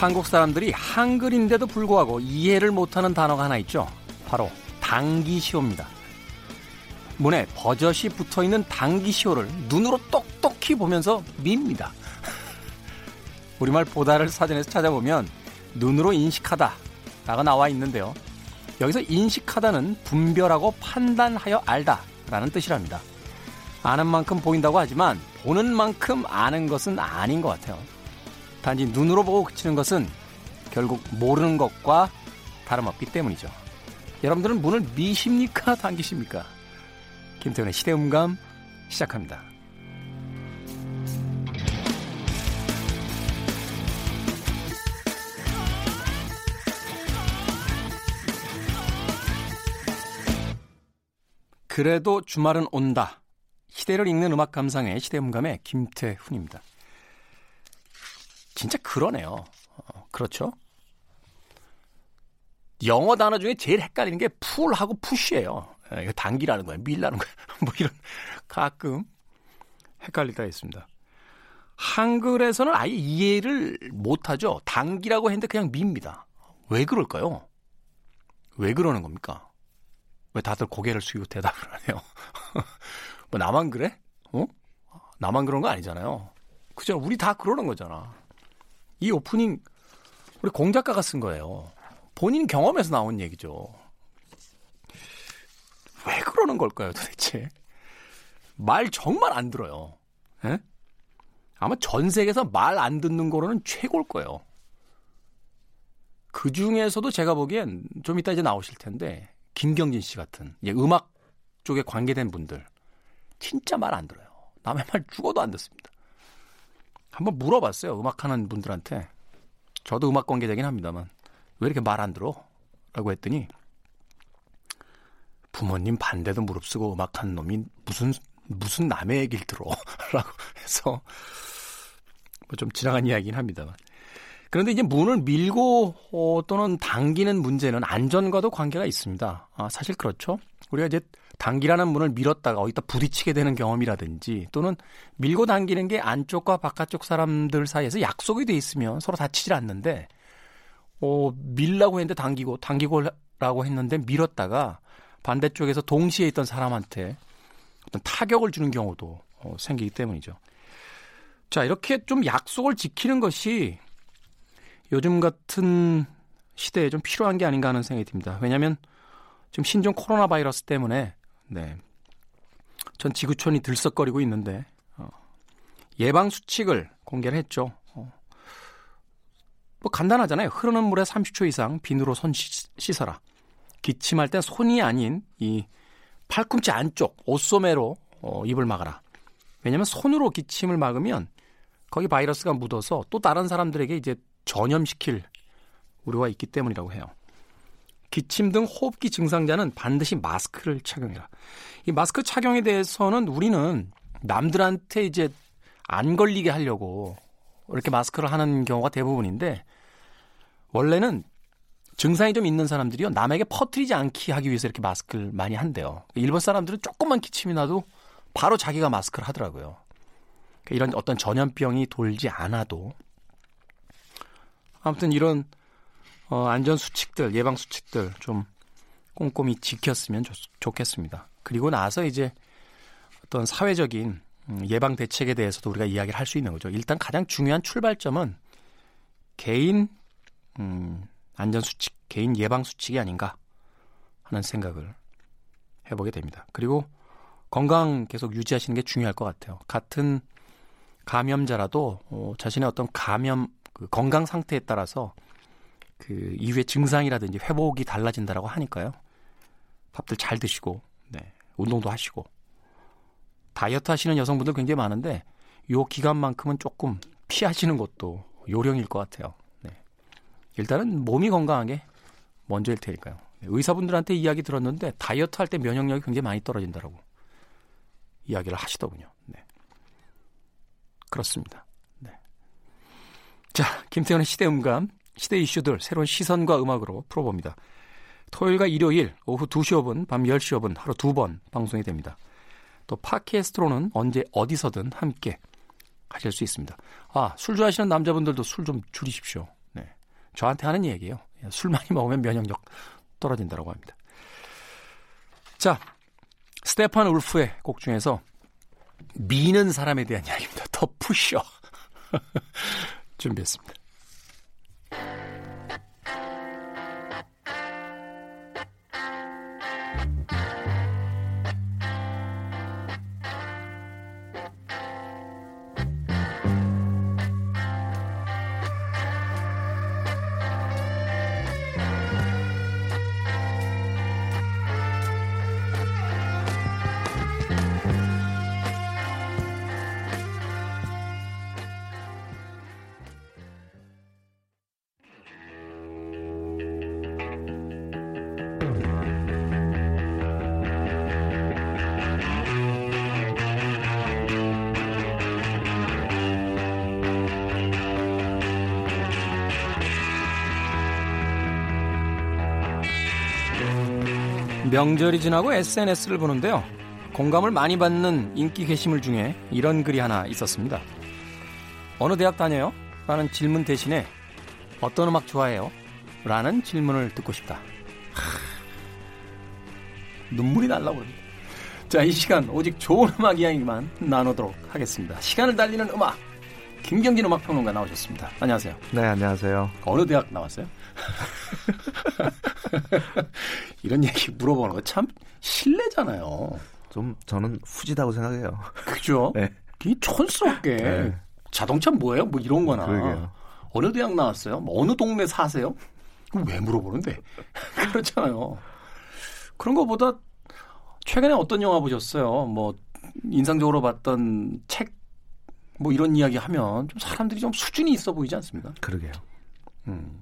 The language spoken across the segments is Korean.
한국 사람들이 한글인데도 불구하고 이해를 못하는 단어가 하나 있죠. 바로 당기시오입니다. 문에 버젓이 붙어 있는 당기시오를 눈으로 똑똑히 보면서 밉니다. 우리말 보다를 사전에서 찾아보면 눈으로 인식하다 라고 나와 있는데요. 여기서 인식하다는 분별하고 판단하여 알다 라는 뜻이랍니다. 아는 만큼 보인다고 하지만 보는 만큼 아는 것은 아닌 것 같아요. 단지 눈으로 보고 그치는 것은 결국 모르는 것과 다름없기 때문이죠. 여러분들은 문을 미십니까? 당기십니까? 김태훈의 시대음감 시작합니다. 그래도 주말은 온다. 시대를 읽는 음악 감상의 시대음감의 김태훈입니다. 진짜 그러네요. 어, 그렇죠? 영어 단어 중에 제일 헷갈리는 게 풀하고 푸쉬예요. 예, 이거 단기라는 거예요. 밀라는 거예요. 뭐 이런 가끔 헷갈릴 때가 있습니다. 한글에서는 아예 이해를 못하죠. 단기라고 했는데 그냥 밉니다. 왜 그럴까요? 왜 그러는 겁니까? 왜 다들 고개를 숙이고 대답을 하네요? 뭐 나만 그래? 어? 나만 그런 거 아니잖아요. 그죠? 우리 다 그러는 거잖아. 이 오프닝 우리 공 작가가 쓴 거예요. 본인 경험에서 나온 얘기죠. 왜 그러는 걸까요, 도대체? 말 정말 안 들어요. 에? 예? 아마 전 세계에서 말 안 듣는 거로는 최고일 거예요. 그 중에서도 제가 보기엔 좀 이따 이제 나오실 텐데 김경진 씨 같은 예, 음악 쪽에 관계된 분들 진짜 말 안 들어요. 남의 말 죽어도 안 듣습니다. 한번 물어봤어요. 음악 하는 분들한테. 저도 음악 관계자긴 합니다만 왜 이렇게 말 안 들어? 라고 했더니 부모님 반대도 무릅쓰고 음악하는 놈이 무슨 무슨 남의 얘기를 들어 라고 해서 뭐 좀 지나간 이야기긴 합니다만 그런데 이제 문을 밀고 어, 또는 당기는 문제는 안전과도 관계가 있습니다. 아, 사실 그렇죠. 우리가 이제 당기라는 문을 밀었다가 어디다 부딪히게 되는 경험이라든지 또는 밀고 당기는 게 안쪽과 바깥쪽 사람들 사이에서 약속이 돼 있으면 서로 다치질 않는데 어, 밀라고 했는데 당기고 당기고라고 했는데 밀었다가 반대쪽에서 동시에 있던 사람한테 어떤 타격을 주는 경우도 어, 생기기 때문이죠. 자, 이렇게 좀 약속을 지키는 것이 요즘 같은 시대에 좀 필요한 게 아닌가 하는 생각이 듭니다. 왜냐하면 지금 신종 코로나 바이러스 때문에 네. 전 지구촌이 들썩거리고 있는데 어, 예방 수칙을 공개를 했죠. 어, 뭐 간단하잖아요. 흐르는 물에 30초 이상 비누로 손 씻 어라. 기침할 때 손이 아닌 이 팔꿈치 안쪽 옷소매로 어, 입을 막아라. 왜냐하면 손으로 기침을 막으면 거기 바이러스가 묻어서 또 다른 사람들에게 이제 전염시킬 우려가 있기 때문이라고 해요. 기침 등 호흡기 증상자는 반드시 마스크를 착용해라. 이 마스크 착용에 대해서는 우리는 남들한테 이제 안 걸리게 하려고 이렇게 마스크를 하는 경우가 대부분인데 원래는 증상이 좀 있는 사람들이요 남에게 퍼뜨리지 않게 하기 위해서 이렇게 마스크를 많이 한대요. 일본 사람들은 조금만 기침이 나도 바로 자기가 마스크를 하더라고요. 그러니까 이런 어떤 전염병이 돌지 않아도 아무튼 이런 어, 안전 수칙들, 예방 수칙들 좀 꼼꼼히 지켰으면 좋, 좋겠습니다. 그리고 나서 이제 어떤 사회적인 음, 예방 대책에 대해서도 우리가 이야기를 할 수 있는 거죠. 일단 가장 중요한 출발점은 개인 음, 안전 수칙, 개인 예방 수칙이 아닌가 하는 생각을 해보게 됩니다. 그리고 건강 계속 유지하시는 게 중요할 것 같아요. 같은 감염자라도 어, 자신의 어떤 감염 그 건강 상태에 따라서 그 이후에 증상이라든지 회복이 달라진다라고 하니까요. 밥들 잘 드시고, 네, 운동도 하시고. 다이어트 하시는 여성분들 굉장히 많은데, 요 기간만큼은 조금 피하시는 것도 요령일 것 같아요. 네. 일단은 몸이 건강하게 먼저일 테니까요. 네, 의사분들한테 이야기 들었는데, 다이어트 할 때 면역력이 굉장히 많이 떨어진다라고 이야기를 하시더군요. 네. 그렇습니다. 네. 자, 김태현의 시대음감 시대 이슈들 새로운 시선과 음악으로 풀어봅니다. 토요일과 일요일 오후 2시 5분, 밤 10시 5분 하루 두 번 방송이 됩니다. 또 팟캐스트로는 언제 어디서든 함께 하실 수 있습니다. 아, 술 좋아하시는 남자분들도 술 좀 줄이십시오. 네. 저한테 하는 얘기예요. 술 많이 먹으면 면역력 떨어진다고 합니다. 자, 스테판 울프의 곡 중에서 미는 사람에 대한 이야기입니다. 더 푸셔. 준비했습니다. 명절이 지나고 SNS를 보는데요. 공감을 많이 받는 인기 게시물 중에 이런 글이 하나 있었습니다. 어느 대학 다녀요? 라는 질문 대신에 어떤 음악 좋아해요? 라는 질문을 듣고 싶다. 하... 눈물이 날라고 니다 자, 이 시간 오직 좋은 음악 이야기만 나누도록 하겠습니다. 시간을 달리는 음악. 김경진 음악평론가 나오셨습니다. 안녕하세요. 네, 안녕하세요. 어느 대학 나왔어요? 이런 얘기 물어보는 거 참 실례잖아요. 좀 저는 후지다고 생각해요. 그죠? 네. 이 촌스럽게 네. 자동차 뭐예요? 뭐 이런 거나. 그러게요. 어느 대학 나왔어요? 뭐 어느 동네 사세요? 왜 물어보는데? 그렇잖아요. 그런 거보다 최근에 어떤 영화 보셨어요? 뭐 인상적으로 봤던 책 뭐 이런 이야기 하면 좀 사람들이 좀 수준이 있어 보이지 않습니까? 그러게요. 음.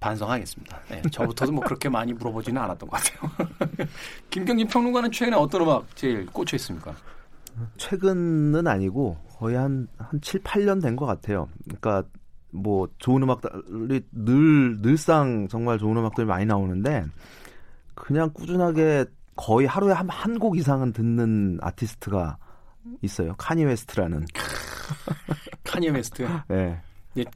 반성하겠습니다. 네, 저부터도 뭐 그렇게 많이 물어보지는 않았던 것 같아요. 김경진 평론가는 최근에 어떤 음악 제일 꽂혀 있습니까? 최근은 아니고 거의 한, 한 7, 8년 된 것 같아요. 그러니까 뭐 좋은 음악들이 늘, 늘상 정말 좋은 음악들이 많이 나오는데 그냥 꾸준하게 거의 하루에 한 한 곡 이상은 듣는 아티스트가 있어요. 카니예 웨스트라는. 카니예 웨스트? 네.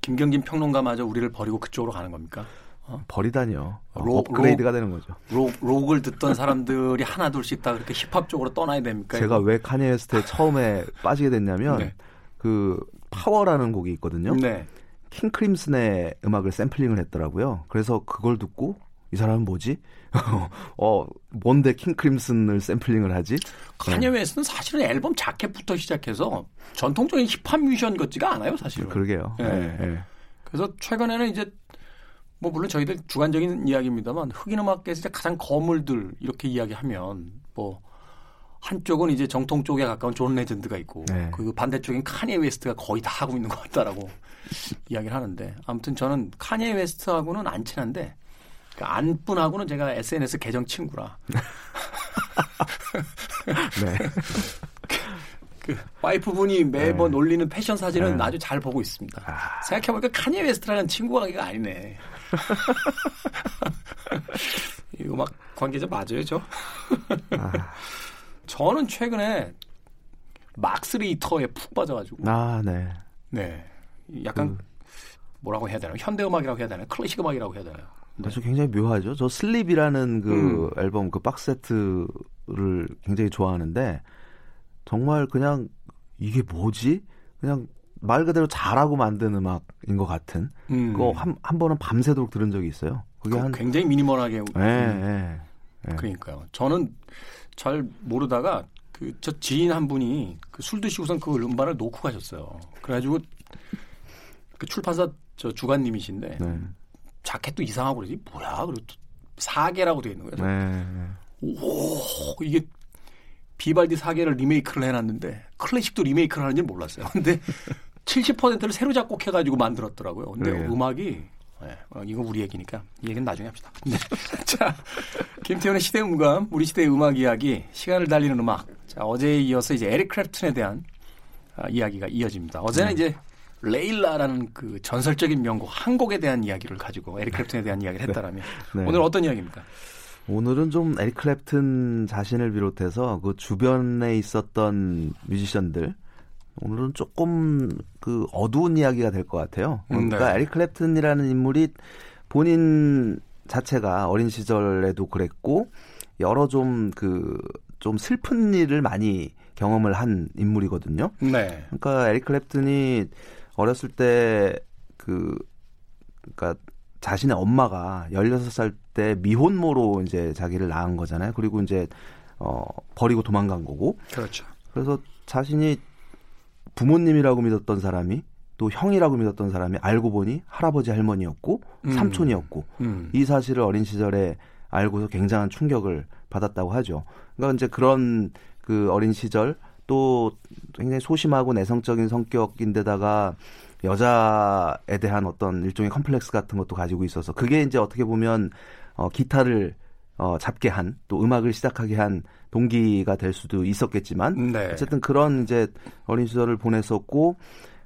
김경진 평론가마저 우리를 버리고 그쪽으로 가는 겁니까? 어? 버리다니요. 로, 업그레이드가 록, 되는 거죠. 록, 록을 듣던 사람들이 하나 둘씩 다 그렇게 힙합 쪽으로 떠나야 됩니까? 제가 왜 카니예 웨스트에 처음에 빠지게 됐냐면 네. 그 Power라는 곡이 있거든요. 네. 킹 크림슨의 음악을 샘플링을 했더라고요. 그래서 그걸 듣고 이 사람은 뭐지? 어, 뭔데 킹 크림슨을 샘플링을 하지? 카니 웨스는 사실은 앨범 자켓부터 시작해서 전통적인 힙합 뮤지션 같지가 않아요, 사실은. 그러게요. 예. 네. 네. 그래서 최근에는 이제 뭐 물론 저희들 주관적인 이야기입니다만 흑인 음악계에서 가장 거물들 이렇게 이야기하면 뭐 한쪽은 이제 정통 쪽에 가까운 존 레전드가 있고 네. 그 반대쪽엔 카니예 웨스트가 거의 다 하고 있는 것 같다라고 이야기를 하는데 아무튼 저는 카니예 웨스트하고는 안 친한데 그 안분하고는 제가 SNS 계정 친구라. 네. 그 와이프분이 매번 네. 올리는 패션 사진은 네. 아주 잘 보고 있습니다. 아... 생각해보니까 카니예 웨스트랑은 친구가 아니네. 이 음악 관계자 맞아요, 저? 아... 저는 최근에 막스 리히터에 푹 빠져가지고. 아, 네. 네. 약간 그... 뭐라고 해야 되나? 현대 음악이라고 해야 되나? 클래식 음악이라고 해야 되나 요? 네. 아주 굉장히 묘하죠. 저 Sleep이라는 그 음. 앨범 그 박스 세트를 굉장히 좋아하는데 정말 그냥 이게 뭐지? 그냥 말 그대로 잘하고 만든 음악인 것 같은. 음. 그거 한, 한 번은 밤새도록 들은 적이 있어요. 그게 한 굉장히 미니멀하게. 네, 네, 네. 그러니까요. 저는 잘 모르다가 그 저 지인 한 분이 그 술 드시고선 그 음반을 놓고 가셨어요. 그래가지고 그 출판사 저 주관님이신데 네. 자켓도 이상하고 그러지 뭐야 그리고 또 사계라고 되어 있는 거예요. 네. 오 이게 비발디 사계를 리메이크를 해놨는데 클래식도 리메이크를 하는지 몰랐어요. 근데 70%를 새로 작곡해가지고 만들었더라고요. 근데 네. 음악이 네, 어, 이거 우리 얘기니까 이 얘기는 나중에 합시다. 네. 자, 김태훈의 시대 음감, 우리 시대의 음악 이야기, 시간을 달리는 음악. 자, 어제에 이어서 이제 에릭 클랩튼에 대한 아, 이야기가 이어집니다. 어제는 네. 이제 레일라라는 그 전설적인 명곡 한 곡에 대한 이야기를 가지고 에릭 클랩튼에 대한 이야기를 네. 했다라면 네. 오늘 어떤 이야기입니까? 오늘은 좀 에릭 클랩튼 자신을 비롯해서 그 주변에 있었던 뮤지션들 오늘은 조금 그 어두운 이야기가 될 것 같아요. 그러니까 네. 에릭 클랩튼이라는 인물이 본인 자체가 어린 시절에도 그랬고 여러 좀 그좀 그, 슬픈 일을 많이 경험을 한 인물이거든요. 네. 그러니까 에릭 클랩튼이 어렸을 때 그 그러니까 자신의 엄마가 16살 때 미혼모로 이제 자기를 낳은 거잖아요. 그리고 이제 어 버리고 도망간 거고. 그렇죠. 그래서 자신이 부모님이라고 믿었던 사람이 또 형이라고 믿었던 사람이 알고 보니 할아버지 할머니였고 음. 삼촌이었고 음. 이 사실을 어린 시절에 알고서 굉장한 충격을 받았다고 하죠. 그러니까 이제 그런 그 어린 시절 또 굉장히 소심하고 내성적인 성격인데다가 여자에 대한 어떤 일종의 컴플렉스 같은 것도 가지고 있어서 그게 이제 어떻게 보면 어 기타를 어 잡게 한 또 음악을 시작하게 한 동기가 될 수도 있었겠지만 네. 어쨌든 그런 이제 어린 시절을 보냈었고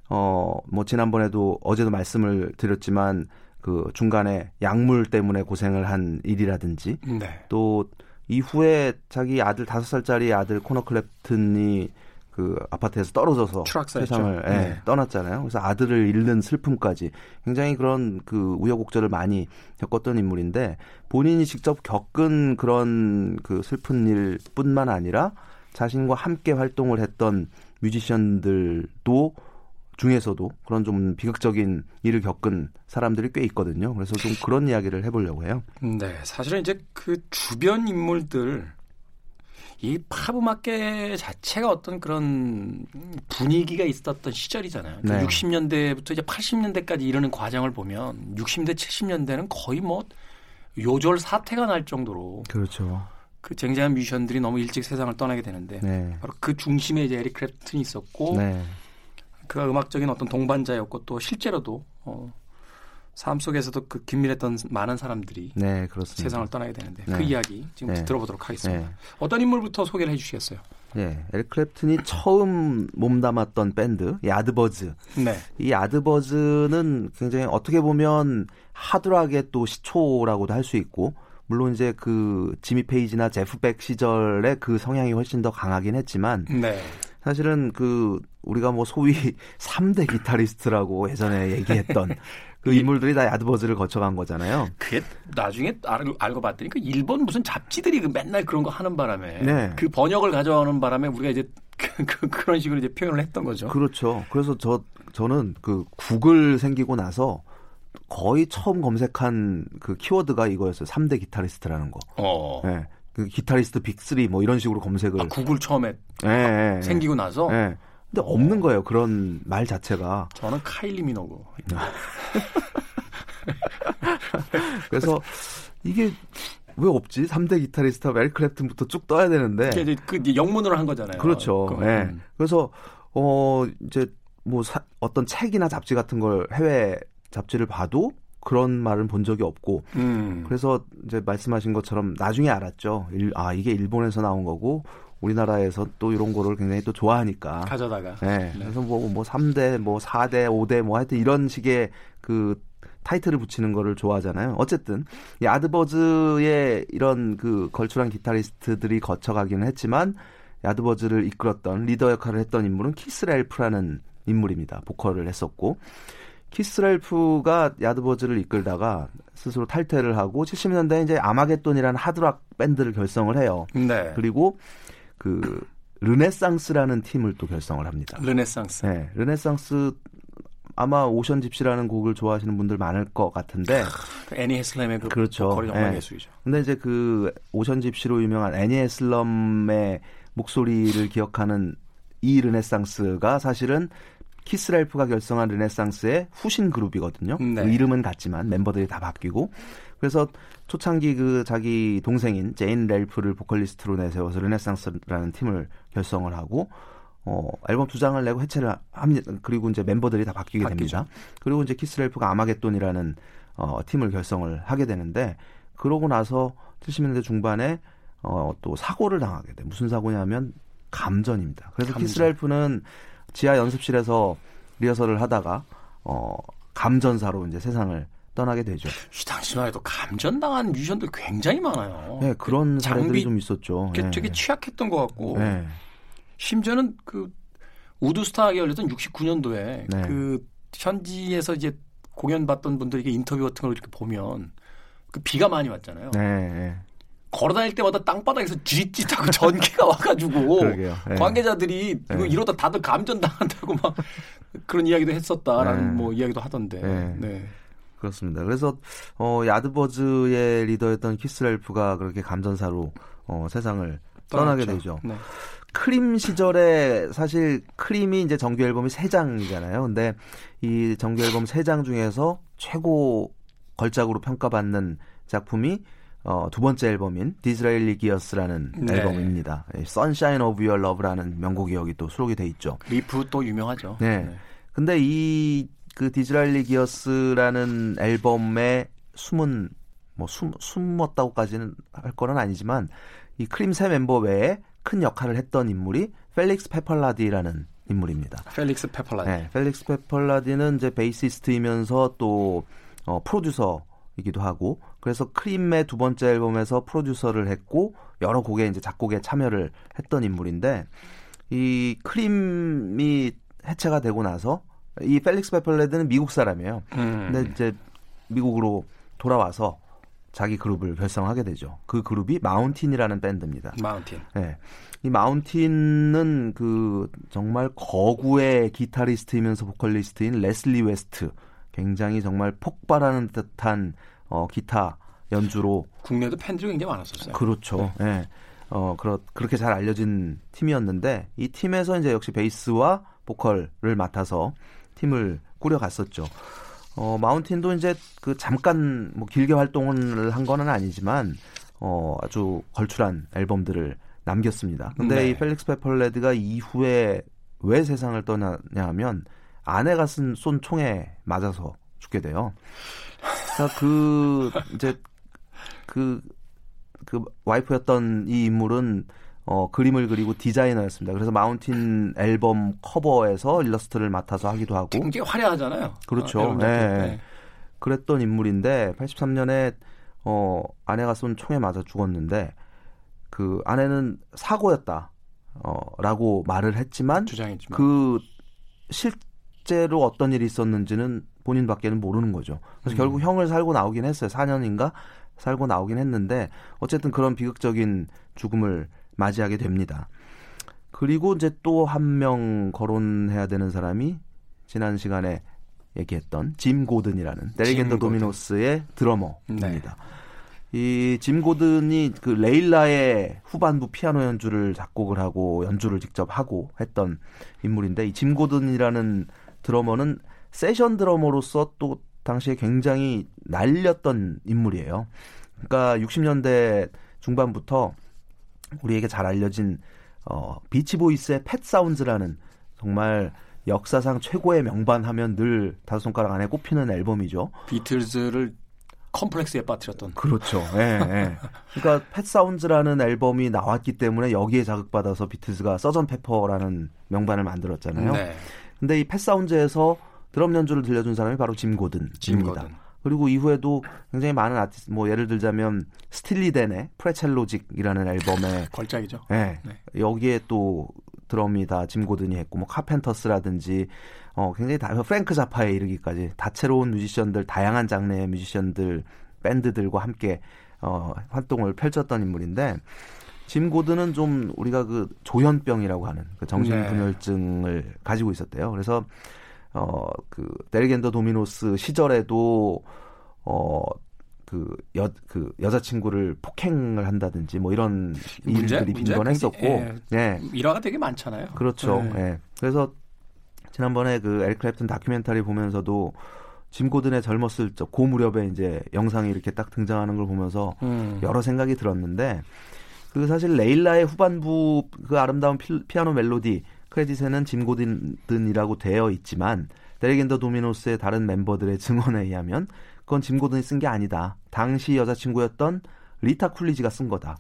어뭐 지난번에도 어제도 말씀을 드렸지만 그 중간에 약물 때문에 고생을 한 일이라든지 네. 또 이후에 자기 아들 다섯 살짜리 아들 코너 클랩튼이 그 아파트에서 떨어져서 세상을 예, 네. 떠났잖아요. 그래서 아들을 잃는 슬픔까지 굉장히 그런 그 우여곡절을 많이 겪었던 인물인데 본인이 직접 겪은 그런 그 슬픈 일뿐만 아니라 자신과 함께 활동을 했던 뮤지션들도 중에서도 그런 좀 비극적인 일을 겪은 사람들이 꽤 있거든요. 그래서 좀 그런 이야기를 해보려고 해요. 네, 사실은 이제 그 주변 인물들 이 팝음악계 자체가 어떤 그런 분위기가 있었던 시절이잖아요. 그 네. 60년대부터 이제 80년대까지 이르는 과정을 보면 60대, 70년대는 거의 뭐 요절 사태가 날 정도로 그렇죠. 그 쟁쟁한 뮤지션들이 너무 일찍 세상을 떠나게 되는데 네. 바로 그 중심에 이제 에릭 크랩튼이 있었고 네. 그가 음악적인 어떤 동반자였고 또 실제로도 어, 삶 속에서도 그 긴밀했던 많은 사람들이 네, 세상을 떠나게 되는데 그 네. 그 이야기 지금 네. 들어보도록 하겠습니다. 네. 어떤 인물부터 소개를 해주시겠어요? 네, 에릭 클랩튼이 처음 몸담았던 밴드 야드버즈. 네. 이 야드버즈는 굉장히 어떻게 보면 하드락의 또 시초라고도 할 수 있고 물론 이제 그 지미 페이지나 제프 백 시절의 그 성향이 훨씬 더 강하긴 했지만 네. 사실은 그 우리가 뭐 소위 3대 기타리스트라고 예전에 얘기했던 그 인물들이 다 야드버즈를 거쳐간 거잖아요. 그게 나중에 알, 알고 봤더니 그 일본 무슨 잡지들이 그 맨날 그런 거 하는 바람에 네. 그 번역을 가져오는 바람에 우리가 이제 그, 그, 그런 식으로 이제 표현을 했던 거죠. 그렇죠. 그래서 저 저는 그 구글 생기고 나서 거의 처음 검색한 그 키워드가 이거였어요. 3대 기타리스트라는 거. 어. 네. 그 기타리스트 빅3 뭐 이런 식으로 검색을. 아, 구글 처음에 네, 생기고 나서. 네. 근데 없는 거예요. 그런 말 자체가. 저는 카일리 미노고. 그래서 이게 왜 없지? 3대 기타리스트 에릭 클랩튼부터 쭉 떠야 되는데. 이제 그 영문으로 한 거잖아요. 그렇죠. 그, 네. 음. 그래서 어 이제 뭐 사, 어떤 책이나 잡지 같은 걸 해외 잡지를 봐도 그런 말은 본 적이 없고 음. 그래서 이제 말씀하신 것처럼 나중에 알았죠. 일, 아 이게 일본에서 나온 거고 우리나라에서 또 이런 거를 굉장히 또 좋아하니까 가져다가 네. 네. 그래서 뭐뭐 뭐 3대 뭐 4대 뭐 5대 뭐 하여튼 이런 식의 그 타이틀을 붙이는 거를 좋아하잖아요. 어쨌든 이 야드버즈의 이런 그 걸출한 기타리스트들이 거쳐가기는 했지만 야드버즈를 이끌었던 리더 역할을 했던 인물은 키스 렐프라는 인물입니다. 보컬을 했었고 키스 렐프가 야드버즈를 이끌다가 스스로 탈퇴를 하고 70년대에 이제 아마겟돈이라는 하드락 밴드를 결성을 해요. 네. 그리고 그 르네상스라는 팀을 또 결성을 합니다. 르네상스. 네. 르네상스 아마 Ocean Gypsy라는 곡을 좋아하시는 분들 많을 것 같은데 그 애니 헤슬럼의 그 그렇죠. 보컬이 정말 네. 예술이죠. 근데 이제 그 Ocean Gypsy로 유명한 애니 헤슬럼의 목소리를 기억하는 이 르네상스가 사실은 키스 렐프가 결성한 르네상스의 후신 그룹이거든요. 네. 그 이름은 같지만 멤버들이 다 바뀌고 그래서 초창기 그 자기 동생인 제인 렐프를 보컬리스트로 내세워서 르네상스라는 팀을 결성을 하고 어, 앨범 두 장을 내고 해체를 합니다. 그리고 이제 멤버들이 다 바뀌게 바뀌죠. 됩니다. 그리고 이제 키스렐프가 아마겟돈이라는 어, 팀을 결성을 하게 되는데 그러고 나서 70년대 중반에 어, 또 사고를 당하게 돼. 무슨 사고냐면 감전입니다. 그래서 감전. 키스렐프는 지하 연습실에서 리허설을 하다가 어 감전사로 이제 세상을 떠나게 되죠. 이 당시만 해도 감전당한 뮤지션들 굉장히 많아요. 네, 그런 그 사례들이 좀 있었죠. 네. 되게 취약했던 것 같고. 네. 심지어는 그 우드스타가 열렸던 69년도에 네. 그 현지에서 이제 공연 봤던 분들에게 인터뷰 같은 걸 이렇게 보면 그 비가 많이 왔잖아요. 네. 걸어다닐 때마다 땅바닥에서 쥐짓짓하고 전기가 와가지고 네. 관계자들이 이거 네. 이러다 다들 감전 당한다고 막 그런 이야기도 했었다라는 네. 뭐 이야기도 하던데. 네. 네. 그렇습니다. 그래서 어 야드버즈의 리더였던 키스렐프가 그렇게 감전사로 어 세상을 떠나게 되죠. 네. 크림 시절에 사실 크림이 이제 정규 앨범이 세 장이잖아요. 근데 이 정규 앨범 세 장 중에서 최고 걸작으로 평가받는 작품이 어, 두 번째 앨범인 Disraeli Gears라는 네. 앨범입니다. Sunshine of Your Love라는 명곡이 여기 또 수록이 돼 있죠. 리프 또 유명하죠. 네. 네. 근데 이 그 Disraeli Gears라는 앨범의 숨은 뭐 숨, 숨었다고까지는 할 거는 아니지만 이 크림 세 멤버 외에 큰 역할을 했던 인물이 펠릭스 페펄라디라는 인물입니다. 펠릭스 페펄라디. 네, 펠릭스 페펄라디는 이제 베이시스트이면서 또 어, 프로듀서이기도 하고 그래서 크림의 두 번째 앨범에서 프로듀서를 했고 여러 곡에 이제 작곡에 참여를 했던 인물인데 이 크림이 해체가 되고 나서 이 펠릭스 페펄라디는 미국 사람이에요. 음. 근데 이제 미국으로 돌아와서 자기 그룹을 결성하게 되죠. 그 그룹이 마운틴이라는 밴드입니다. 마운틴. 네. 이 마운틴은 그 정말 거구의 기타리스트이면서 보컬리스트인 레슬리 웨스트 굉장히 정말 폭발하는 듯한 어 기타 연주로 국내도 팬들이 굉장히 많았었어요. 그렇죠. 예. 네. 네. 어 그렇 그렇게 잘 알려진 팀이었는데 이 팀에서 이제 역시 베이스와 보컬을 맡아서 팀을 꾸려갔었죠. 어, 마운틴도 이제 그 잠깐 뭐 길게 활동을 한 거는 아니지만 어, 아주 걸출한 앨범들을 남겼습니다. 근데 네. 이 펠릭스 페펄레드가 이후에 왜 세상을 떠나냐 하면 아내가 쓴 쏜 총에 맞아서 죽게 돼요. 그러니까 그 이제 그, 그 와이프였던 이 인물은 어, 그림을 그리고 디자이너였습니다. 그래서 마운틴 앨범 커버에서 일러스트를 맡아서 하기도 하고 굉장히 화려하잖아요. 그렇죠. 어, 네. 네. 그랬던 인물인데 83년에 어, 아내가 쏜 총에 맞아 죽었는데 그 아내는 사고였다. 어, 라고 말을 했지만 주장했지만. 그 실제로 어떤 일이 있었는지는 본인밖에는 모르는 거죠. 그래서 음. 결국 형을 살고 나오긴 했어요. 4년인가 살고 나오긴 했는데 어쨌든 그런 비극적인 죽음을 맞이하게 됩니다. 그리고 이제 또 한 명 거론해야 되는 사람이 지난 시간에 얘기했던 짐 고든이라는 데리겐더 도미노스의 드러머입니다. 네. 이짐 고든이 그 레일라의 후반부 피아노 연주를 작곡을 하고 연주를 직접 하고 했던 인물인데 이 짐 고든이라는 드러머는 세션 드러머로서 또 당시에 굉장히 날렸던 인물이에요. 그러니까 60년대 중반부터 우리에게 잘 알려진 어, 비치보이스의 팻 사운즈라는 정말 역사상 최고의 명반 하면 늘 다섯 손가락 안에 꼽히는 앨범이죠. 비틀즈를 컴플렉스에 빠뜨렸던. 그렇죠. 예, 예. 그러니까 Pet Sounds라는 앨범이 나왔기 때문에 여기에 자극받아서 비틀즈가 Sergeant Pepper라는 명반을 만들었잖아요. 네. 근데 이 Pet Sounds에서 드럼 연주를 들려준 사람이 바로 짐 고든입니다. 짐 고든. 그리고 이후에도 굉장히 많은 아티스트 뭐 예를 들자면 스틸리 댄의 Pretzel Logic이라는 앨범에 걸작이죠. 네, 네. 여기에 또 드럼이 다 짐 고든이 했고 뭐 카펜터스라든지 어 굉장히 다 프랭크 자파에 이르기까지 다채로운 뮤지션들 다양한 장르의 뮤지션들 밴드들과 함께 어 활동을 펼쳤던 인물인데 짐 고든은 좀 우리가 그 조현병이라고 하는 그 정신분열증을 네. 가지고 있었대요. 그래서 어, 그, 데리겐더 도미노스 시절에도, 어, 그, 여, 그, 여자친구를 폭행을 한다든지 뭐 이런 문제, 일들이 빈번했었고, 예, 네. 일화가 되게 많잖아요. 그렇죠. 예. 네. 그래서 지난번에 그 클랩튼 다큐멘터리 보면서도 짐 고든의 젊었을 적, 고 무렵에 이제 영상이 이렇게 딱 등장하는 걸 보면서 음. 여러 생각이 들었는데, 그 사실 레일라의 후반부 그 아름다운 피, 피아노 멜로디, 크레딧에는 짐 고든이라고 되어 있지만 Derek and the Dominos의 다른 멤버들의 증언에 의하면 그건 짐 고든이 쓴 게 아니다. 당시 여자친구였던 리타 쿨리지가 쓴 거다.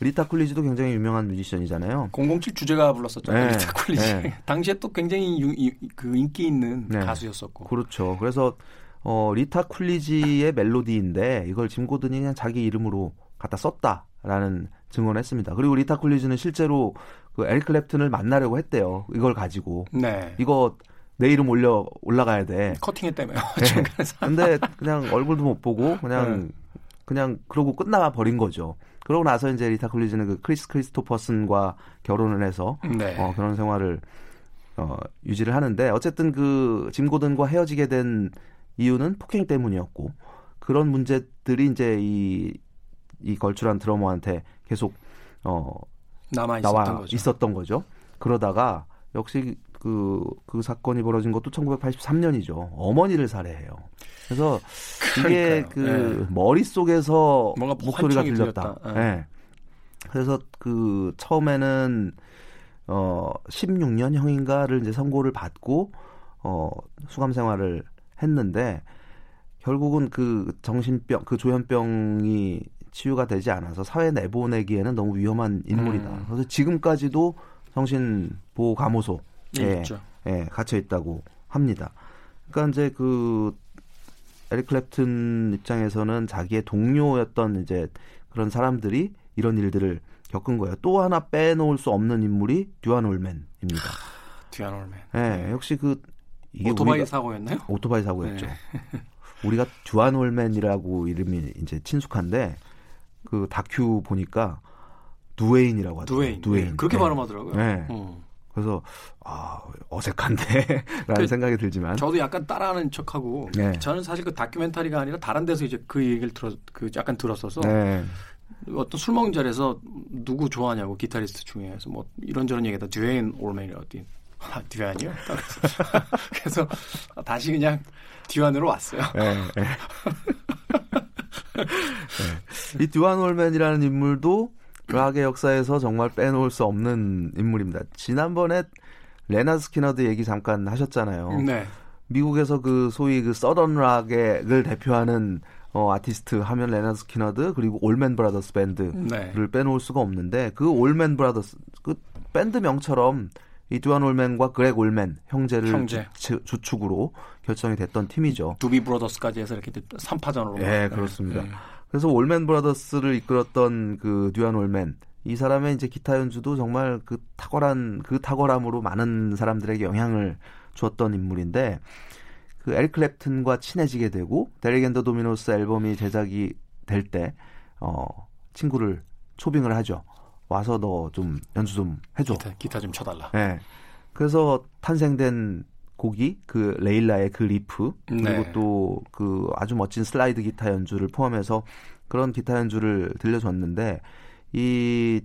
리타 쿨리지도 굉장히 유명한 뮤지션이잖아요. 007 주제가 불렀었죠. 네, 리타 쿨리지. 네. 당시에 또 굉장히 유, 유, 그 인기 있는 네. 가수였었고. 그렇죠. 그래서 어, 리타 쿨리지의 멜로디인데 이걸 짐 고든이 그냥 자기 이름으로 갖다 썼다라는 증언했습니다. 그리고 리타 쿨리지는 실제로 그 에릭 클랩튼을 만나려고 했대요. 이걸 가지고. 네. 이거 내 이름 올려 올라가야 돼. 커팅했다며요. 네. 근데 그냥 얼굴도 못 보고 그냥 네. 그냥 그러고 끝나 버린 거죠. 그러고 나서 이제 리타 콜리즈는 그 크리스 크리스토퍼슨과 결혼을 해서 네. 어, 그런 생활을 어, 유지를 하는데 어쨌든 그 짐 고든과 헤어지게 된 이유는 폭행 때문이었고 그런 문제들이 이제 이, 이 걸출한 드러머한테 계속 어, 남아 있었던 나와 거죠. 있었던 거죠. 그러다가 역시 그, 그 사건이 벌어진 것도 1983년이죠. 어머니를 살해해요. 그래서 이게 그러니까요. 그 네. 머릿속에서 목소리가 들렸다. 네. 네. 그래서 그 처음에는 어 16년 형인가를 이제 선고를 받고 어 수감 생활을 했는데 결국은 그 정신병 그 조현병이 치유가 되지 않아서 사회 내보내기에는 너무 위험한 인물이다. 음. 그래서 지금까지도 정신보호 감호소에 예, 예, 갇혀 있다고 합니다. 그러니까 이제 그 에릭 클랩튼 입장에서는 자기의 동료였던 이제 그런 사람들이 이런 일들을 겪은 거예요. 또 하나 빼놓을 수 없는 인물이 듀안 올맨입니다. 듀안 올맨. 네, 역시 그 이게 오토바이 사고였나요? 오토바이 사고였죠. 네. 우리가 듀안 올맨이라고 이름이 이제 친숙한데 그 다큐 보니까 두웨인이라고 하더라고요. 두웨인. 두웨인. 네, 그렇게 네. 발음하더라고요. 네. 어. 그래서 아 어색한데라는 그, 생각이 들지만 저도 약간 따라하는 척하고 네. 저는 사실 그 다큐멘터리가 아니라 다른 데서 이제 그 얘기를 들어 그 약간 들었어서 네. 어떤 술 먹는 자리에서 누구 좋아하냐고 기타리스트 중에서 뭐 이런저런 얘기다 듀에인 올맨이 어디 아, 듀안이요? 그래서 다시 그냥 듀안으로 왔어요. 네, 네. 네. 이 듀안 올맨이라는 인물도 락의 역사에서 정말 빼놓을 수 없는 인물입니다. 지난번에 레너드 스키너드 얘기 잠깐 하셨잖아요. 네. 미국에서 그 소위 그 Southern rock을 대표하는 어, 아티스트 하면 레너드 스키너드 그리고 올맨 브라더스 밴드를 네. 빼놓을 수가 없는데 그 올맨 브라더스 그 밴드 명처럼 이 듀안 올맨과 그렉 올맨 형제를 형제. 주, 축으로 결성이 됐던 팀이죠. 두비 브라더스까지 해서 이렇게 3파전으로. 네, 그렇습니다. 네. 그래서 올맨 브라더스를 이끌었던 그 듀안 올맨 이 사람의 이제 기타 연주도 정말 그 탁월한 그 탁월함으로 많은 사람들에게 영향을 주었던 인물인데 그 에릭 클랩튼과 친해지게 되고 Derek and the Dominos 앨범이 제작이 될 때 어, 친구를 초빙을 하죠. 와서 너 좀 연주 좀 해줘. 기타, 기타 좀 쳐달라. 네. 그래서 탄생된 곡이 그 레일라의 그 리프 그리고 네. 또 그 아주 멋진 슬라이드 기타 연주를 포함해서 그런 기타 연주를 들려줬는데 이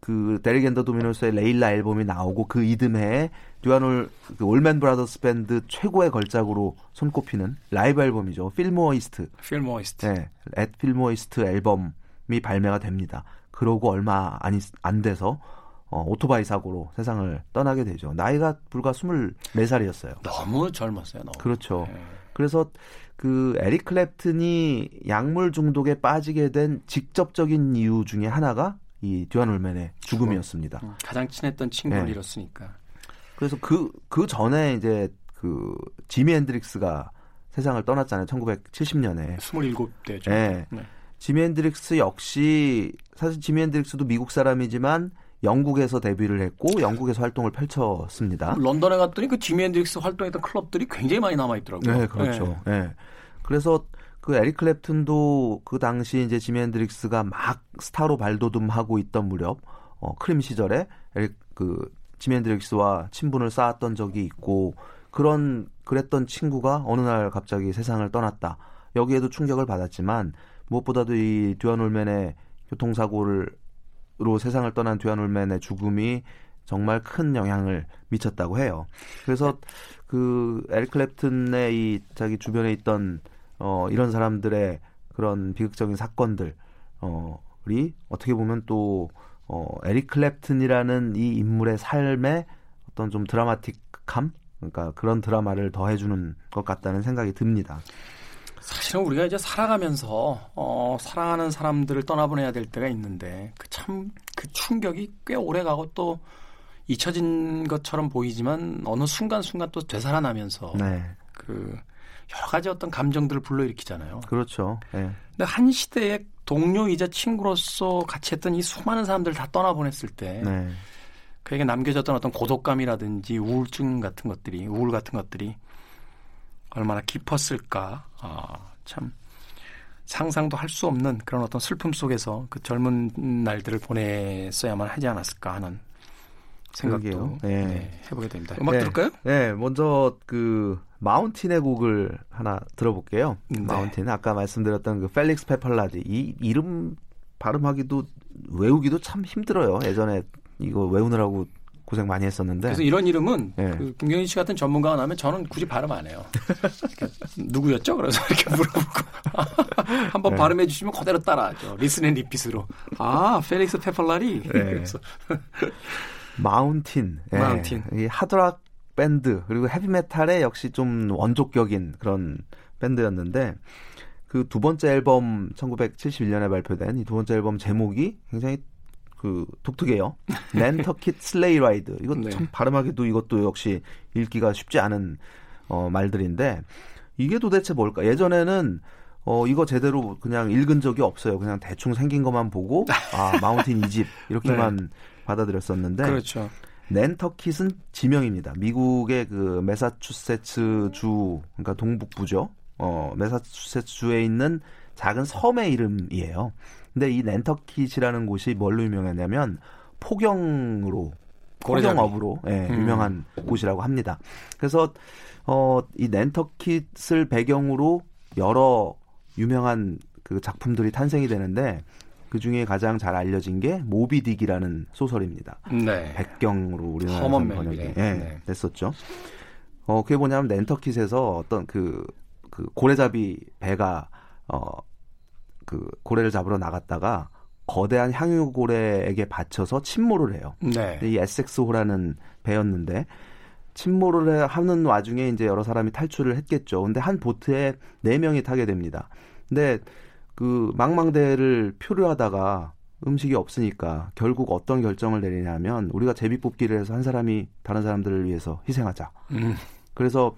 그 Derek and the Dominos의 레일라 앨범이 나오고 그 이듬해에 듀안 올 그 올맨 브라더스 밴드 최고의 걸작으로 손꼽히는 라이브 앨범이죠. Fillmore East. Fillmore East. 네. At Fillmore East 앨범이 발매가 됩니다. 그러고 얼마 안, 안 돼서 어, 오토바이 사고로 세상을 떠나게 되죠. 나이가 불과 24살이었어요. 너무 젊었어요. 너무. 그렇죠. 네. 그래서 그 에릭 클랩튼이 약물 중독에 빠지게 된 직접적인 이유 중에 하나가 이 듀안 올맨의 죽음이었습니다. 음, 가장 친했던 친구를 네. 잃었으니까. 그래서 그, 그 전에 이제 그 지미 앤드릭스가 세상을 떠났잖아요. 1970년에. 27대죠. 네. 네. 지미 헨드릭스 역시 사실 지미 헨드릭스도 미국 사람이지만 영국에서 데뷔를 했고 영국에서 활동을 펼쳤습니다. 런던에 갔더니 그 지미 헨드릭스 활동했던 클럽들이 굉장히 많이 남아 있더라고요. 네, 그렇죠. 네. 네. 그래서 그 에릭 클랩튼도 그 당시 이제 지미 헨드릭스가 막 스타로 발돋움하고 있던 무렵 어, 크림 시절에 에릭 그 지미 헨드릭스와 친분을 쌓았던 적이 있고 그런 그랬던 친구가 어느 날 갑자기 세상을 떠났다. 여기에도 충격을 받았지만 무엇보다도 이 듀안 올맨의 교통사고를 로 세상을 떠난 듀안 올맨의 죽음이 정말 큰 영향을 미쳤다고 해요. 그래서 그 에릭 클랩튼의 이 자기 주변에 있던 어 이런 사람들의 그런 비극적인 사건들 어이 어떻게 보면 또 어, 에릭 클랩튼이라는 이 인물의 삶에 어떤 좀 드라마틱함 그러니까 그런 드라마를 더해주는 것 같다는 생각이 듭니다. 사실은 우리가 이제 살아가면서 어, 사랑하는 사람들을 떠나보내야 될 때가 있는데 그 참그 그 충격이 꽤 오래 가고 또 잊혀진 것처럼 보이지만 어느 순간순간 또 되살아나면서 네. 그 여러 가지 어떤 감정들을 불러일으키잖아요. 그렇죠. 네. 근데 한 시대의 동료이자 친구로서 같이 했던 이 수많은 사람들을 다 떠나보냈을 때 네. 그에게 남겨졌던 어떤 고독감이라든지 우울증 같은 것들이 우울 같은 것들이 얼마나 깊었을까 아, 참 상상도 할 수 없는 그런 어떤 슬픔 속에서 그 젊은 날들을 보냈어야만 하지 않았을까 하는 생각도 네. 네, 해보게 됩니다. 음악 네. 들을까요? 네, 먼저 그 마운틴의 곡을 하나 들어볼게요. 네. 마운틴 아까 말씀드렸던 그 펠릭스 페팔라디 이 이름 발음하기도 외우기도 참 힘들어요. 예전에 이거 외우느라고 고생 많이 했었는데. 그래서 이런 이름은 네. 그 김경희 씨 같은 전문가가 나오면 저는 굳이 발음 안 해요. 누구였죠? 그래서 이렇게 물어보고 한번 네. 발음해 주시면 그대로 따라하죠. listen and repeat으로. 아, 펠릭스 페팔라디. 네. 그래서 마운틴. 예. 마운틴. 이 하드락 밴드 그리고 헤비메탈의 역시 좀 원조격인 그런 밴드였는데 그 두 번째 앨범 1971년에 발표된 이 두 번째 앨범 제목이 굉장히 그 독특해요. Nantucket Sleighride. 이거 네. 참 발음하기도 이것도 역시 읽기가 쉽지 않은 어 말들인데 이게 도대체 뭘까? 예전에는 어 이거 제대로 그냥 읽은 적이 없어요. 그냥 대충 생긴 것만 보고 아 마운틴 2집 이렇게만 네. 받아들였었는데 그렇죠. 낸터킷은 지명입니다. 미국의 그 메사추세츠 주 그러니까 동북부죠. 어 메사추세츠 주에 있는 작은 섬의 이름이에요. 근데 이 낸터킷이라는 곳이 뭘로 유명했냐면 포경으로 포경업으로 예, 음. 유명한 곳이라고 합니다. 그래서 어, 이 낸터킷을 배경으로 여러 유명한 그 작품들이 탄생이 되는데 그 중에 가장 잘 알려진 게 모비딕이라는 소설입니다. 네. 백경으로 우리나라에서 번역이 예, 네. 됐었죠. 어, 그게 뭐냐면 낸터킷에서 어떤 그, 그 고래잡이 배가 어, 그 고래를 잡으러 나갔다가 거대한 향유고래에게 받쳐서 침몰을 해요. 네. 이 에섹스호라는 배였는데 침몰을 하는 와중에 이제 여러 사람이 탈출을 했겠죠. 근데 한 보트에 네 명이 타게 됩니다. 근데 그 망망대를 표류하다가 음식이 없으니까 결국 어떤 결정을 내리냐면 우리가 제비 뽑기를 해서 한 사람이 다른 사람들을 위해서 희생하자. 음. 그래서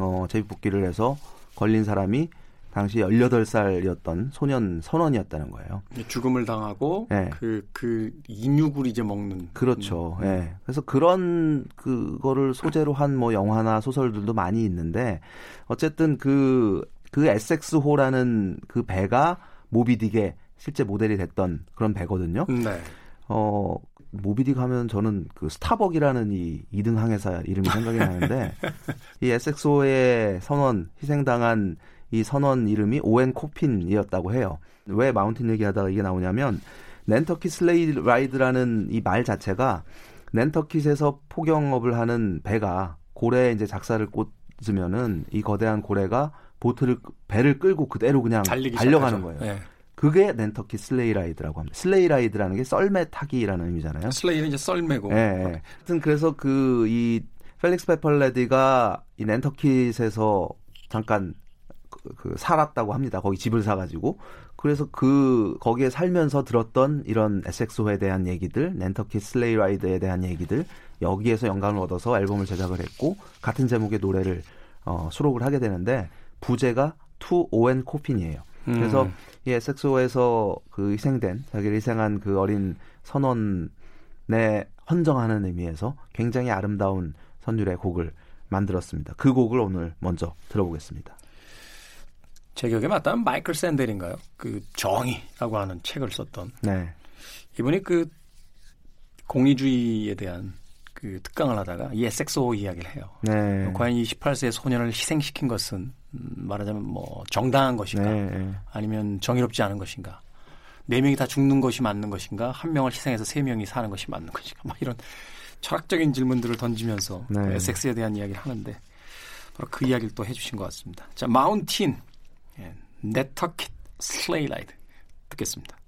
어 제비 뽑기를 해서 걸린 사람이 당시 18살이었던 소년 선원이었다는 거예요. 죽음을 당하고 네. 그, 그 인육을 이제 먹는. 그렇죠. 예. 음. 네. 그래서 그런 그거를 소재로 한 뭐 영화나 소설들도 많이 있는데 어쨌든 그그 에섹스호라는 그 배가 모비딕의 실제 모델이 됐던 그런 배거든요. 네. 어, 모비딕 하면 저는 그 스타벅이라는 이 2등 항해사 이름이 생각이 나는데 이 에섹스호의 선원 희생당한 이 선원 이름이 오엔 코핀이었다고 해요. 왜 마운틴 얘기하다가 이게 나오냐면 Nantucket Sleighride라는 이 말 자체가 낸터킷에서 포경업을 하는 배가 고래에 이제 작살을 꽂으면은 이 거대한 고래가 보트를 배를 끌고 그대로 그냥 달려가는. 거예요. 네. 그게 Nantucket Sleighride라고 합니다. sleighride라는 게 썰매 타기라는 의미잖아요. sleigh는 이제 썰매고. 예. 네, 네. 하여튼 그래서 그 이 펠릭스 파팔라디가 이 낸터킷에서 잠깐 그, 그 살았다고 합니다. 거기 집을 사가지고 그래서 그 거기에 살면서 들었던 이런 에섹스호에 대한 얘기들, Nantucket Sleighride에 대한 얘기들 여기에서 영감을 얻어서 앨범을 제작을 했고 같은 제목의 노래를 어, 수록을 하게 되는데 부제가 To Owen Coffin이에요. 음. 그래서 이 에섹스호에서 그 희생된 자기를 희생한 그 어린 선원에 헌정하는 의미에서 굉장히 아름다운 선율의 곡을 만들었습니다. 그 곡을 오늘 먼저 들어보겠습니다. 제 기억에 맞다면 마이클 샌델인가요? 그 정의라고 하는 책을 썼던. 네. 이분이 그 공리주의에 대한 그 특강을 하다가 이 에섹스호 이야기를 해요. 네. 과연 이 18세의 소년을 희생시킨 것은 음, 말하자면 뭐 정당한 것인가 네. 아니면 정의롭지 않은 것인가 네 명이 다 죽는 것이 맞는 것인가 한 명을 희생해서 세 명이 사는 것이 맞는 것인가 막 이런 철학적인 질문들을 던지면서 네. 에섹스에 대한 이야기를 하는데 바로 그 이야기를 또 해주신 것 같습니다. 자 마운틴 예, 네터킷 슬레이라이드 듣겠습니다.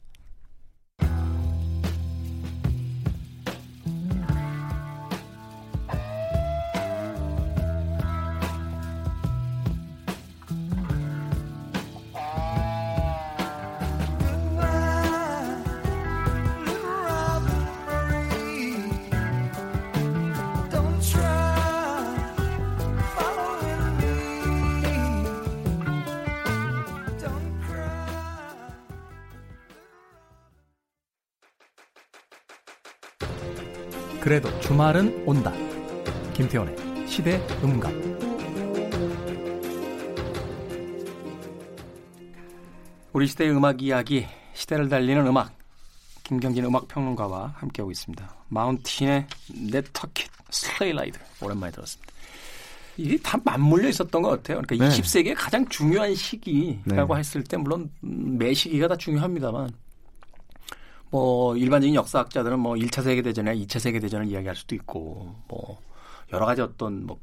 그래도 주말은 온다. 김태원의 시대 음감. 우리 시대의 음악 이야기, 시대를 달리는 음악. 김경진 음악 평론가와 함께하고 있습니다. 마운틴의 Nantucket Sleighride 오랜만에 들었습니다. 이게 다 맞물려 있었던 것 같아요. 그러니까 네. 20세기의 가장 중요한 시기라고 네. 했을 때 물론 매 시기가 다 중요합니다만 뭐 일반적인 역사학자들은 뭐 1차 세계 대전이나 2차 세계 대전을 이야기할 수도 있고 뭐 여러 가지 어떤 뭐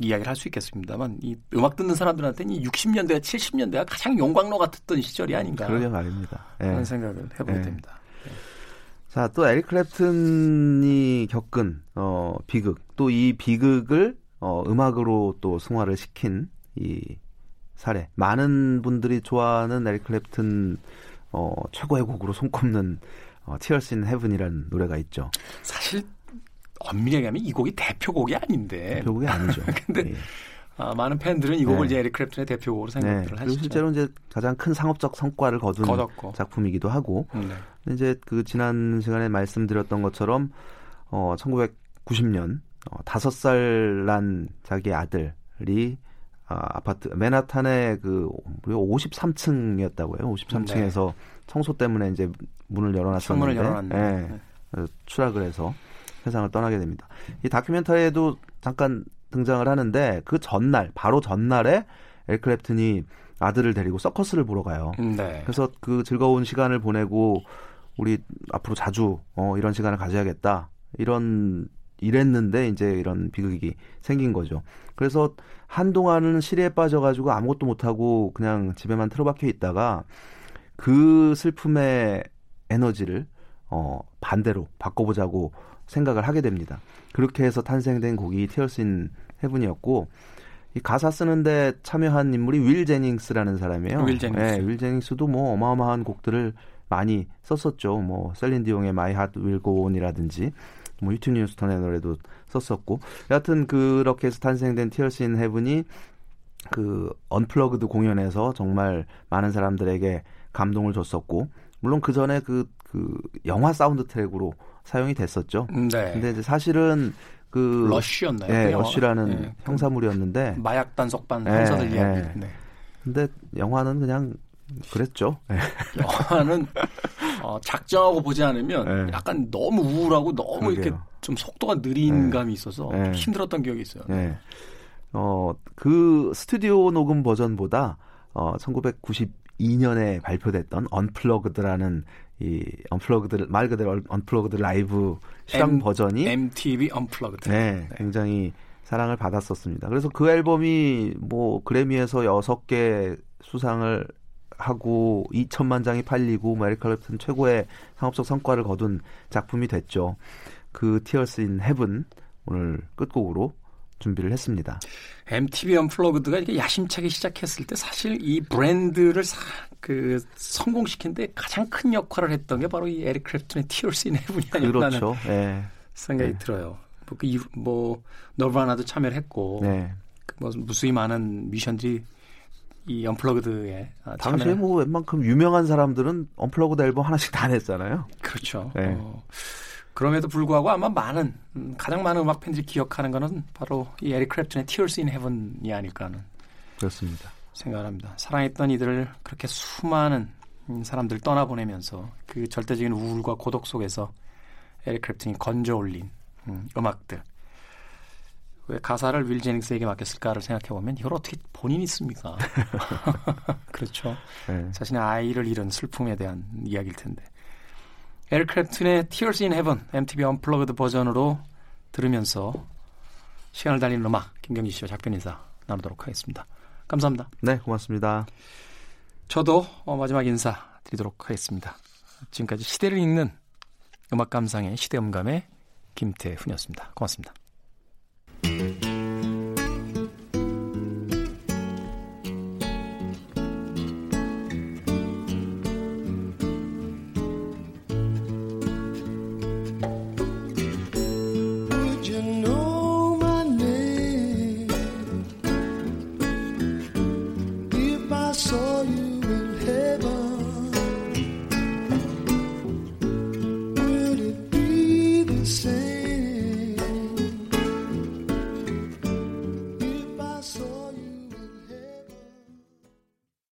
이야기를 할 수 있겠습니다만 이 음악 듣는 사람들한테는 이 60년대와 70년대가 가장 용광로 같았던 시절이 아닌가. 그러게 말입니다. 그런 네. 생각을 해보게 네. 됩니다. 네. 자, 또 에릭 클랩튼이 겪은 어 비극 또 이 비극을 어 음악으로 또 승화를 시킨 이 사례. 많은 분들이 좋아하는 에릭 클랩튼 어, 최고의 곡으로 손꼽는 어, Tears in Heaven이라는 노래가 있죠. 사실 엄밀히 얘기하면 이 곡이 대표곡이 아닌데. 대표곡이 아니죠. 근데 네. 아, 많은 팬들은 이 곡을 네. 이제 에릭 크랩튼의 대표곡으로 생각을 네. 하시죠. 실제로 이제 가장 큰 상업적 성과를 거둔 거뒀고. 작품이기도 하고. 음, 네. 이제 그 지난 시간에 말씀드렸던 것처럼 어 1990년 어, 5살 난 자기 아들이 아, 아파트 맨하탄의 그 53층이었다고요. 53층에서 네. 청소 때문에 이제 문을 열어놨었는데 열어놨네. 네. 네. 추락을 해서 세상을 떠나게 됩니다. 이 다큐멘터리에도 잠깐 등장을 하는데 그 전날 바로 전날에 엘크랩튼이 아들을 데리고 서커스를 보러 가요. 네. 그래서 그 즐거운 시간을 보내고 우리 앞으로 자주 어, 이런 시간을 가져야겠다. 이런 이랬는데 이제 이런 비극이 생긴 거죠. 그래서 한동안은 시름에 빠져가지고 아무것도 못하고 그냥 집에만 틀어박혀 있다가 그 슬픔의 에너지를 어, 반대로 바꿔보자고 생각을 하게 됩니다. 그렇게 해서 탄생된 곡이 Tears in Heaven이었고 이 가사 쓰는데 참여한 인물이 윌 제닝스라는 사람이에요. 윌 제닝스. 네, 윌 제닝스도 뭐 어마어마한 곡들을 많이 썼었죠. 뭐 셀린 디옹의 My Heart Will Go On이라든지 뭐 휘트니 휴스턴의 노래도 썼었고 여하튼 그렇게 해서 탄생된 Tears in Heaven이 그 Unplugged 공연에서 정말 많은 사람들에게 감동을 줬었고 물론 그 전에 그, 그 영화 사운드 트랙으로 사용이 됐었죠. 네. 근데 이제 사실은 그 Rush였나요? 네, 그 Rush라는 네. 형사물이었는데 마약 단속반 형사들 네, 이야기. 네. 네. 근데 영화는 그냥 그랬죠. 네. 영화는 어, 작정하고 보지 않으면 네. 약간 너무 우울하고 너무 그러게요. 이렇게 좀 속도가 느린 네. 감이 있어서 네. 힘들었던 기억이 있어요. 네. 어, 그 스튜디오 녹음 버전보다 어, 1992년에 발표됐던 Unplugged라는 이 unplugged 말 그대로 unplugged 라이브 실황 M, 버전이 MTV Unplugged. 네, 네, 굉장히 사랑을 받았었습니다. 그래서 그 앨범이 뭐 그래미에서 6개 수상을 하고 2천만 장이 팔리고 에릭 클랩튼 최고의 상업적 성과를 거둔 작품이 됐죠. 그 Tears in Heaven 오늘 끝곡으로 준비를 했습니다. MTV 언플러그드가 이렇게 야심차게 시작했을 때 사실 이 브랜드를 사, 그 성공시키는데 가장 큰 역할을 했던 게 바로 이 에릭 클랩튼의 Tears in Heaven이 아니었나는 그렇죠. 네. 생각이 네. 들어요. 뭐, 그, 뭐 너바나도 참여를 했고 네. 그 뭐 무수히 많은 뮤지션들이 이 Unplugged에 아, 당시에 뭐 웬만큼 유명한 사람들은 Unplugged 앨범 하나씩 다 냈잖아요. 그렇죠. 네. 어, 그럼에도 불구하고 아마 많은 음, 가장 많은 음악 팬들이 기억하는 거는 바로 이 에릭 클랩튼의 Tears in Heaven이 아닐까 하는 그렇습니다. 생각을 합니다. 사랑했던 이들을 그렇게 수많은 사람들 떠나보내면서 그 절대적인 우울과 고독 속에서 에릭 클랩튼이 건져 올린 음, 음악들 왜 가사를 윌 제닝스에게 맡겼을까를 생각해 보면 이걸 어떻게 본인이 씁니까? 그렇죠. 네. 자신의 아이를 잃은 슬픔에 대한 이야기일 텐데. 에릭 클랩튼의 Tears in Heaven MTV Unplugged 버전으로 들으면서 시간을 달리는 음악 김경진 씨와 작별 인사 나누도록 하겠습니다. 감사합니다. 네, 고맙습니다. 저도 어, 마지막 인사 드리도록 하겠습니다. 지금까지 시대를 읽는 음악 감상의 시대음감의 김태훈이었습니다. 고맙습니다.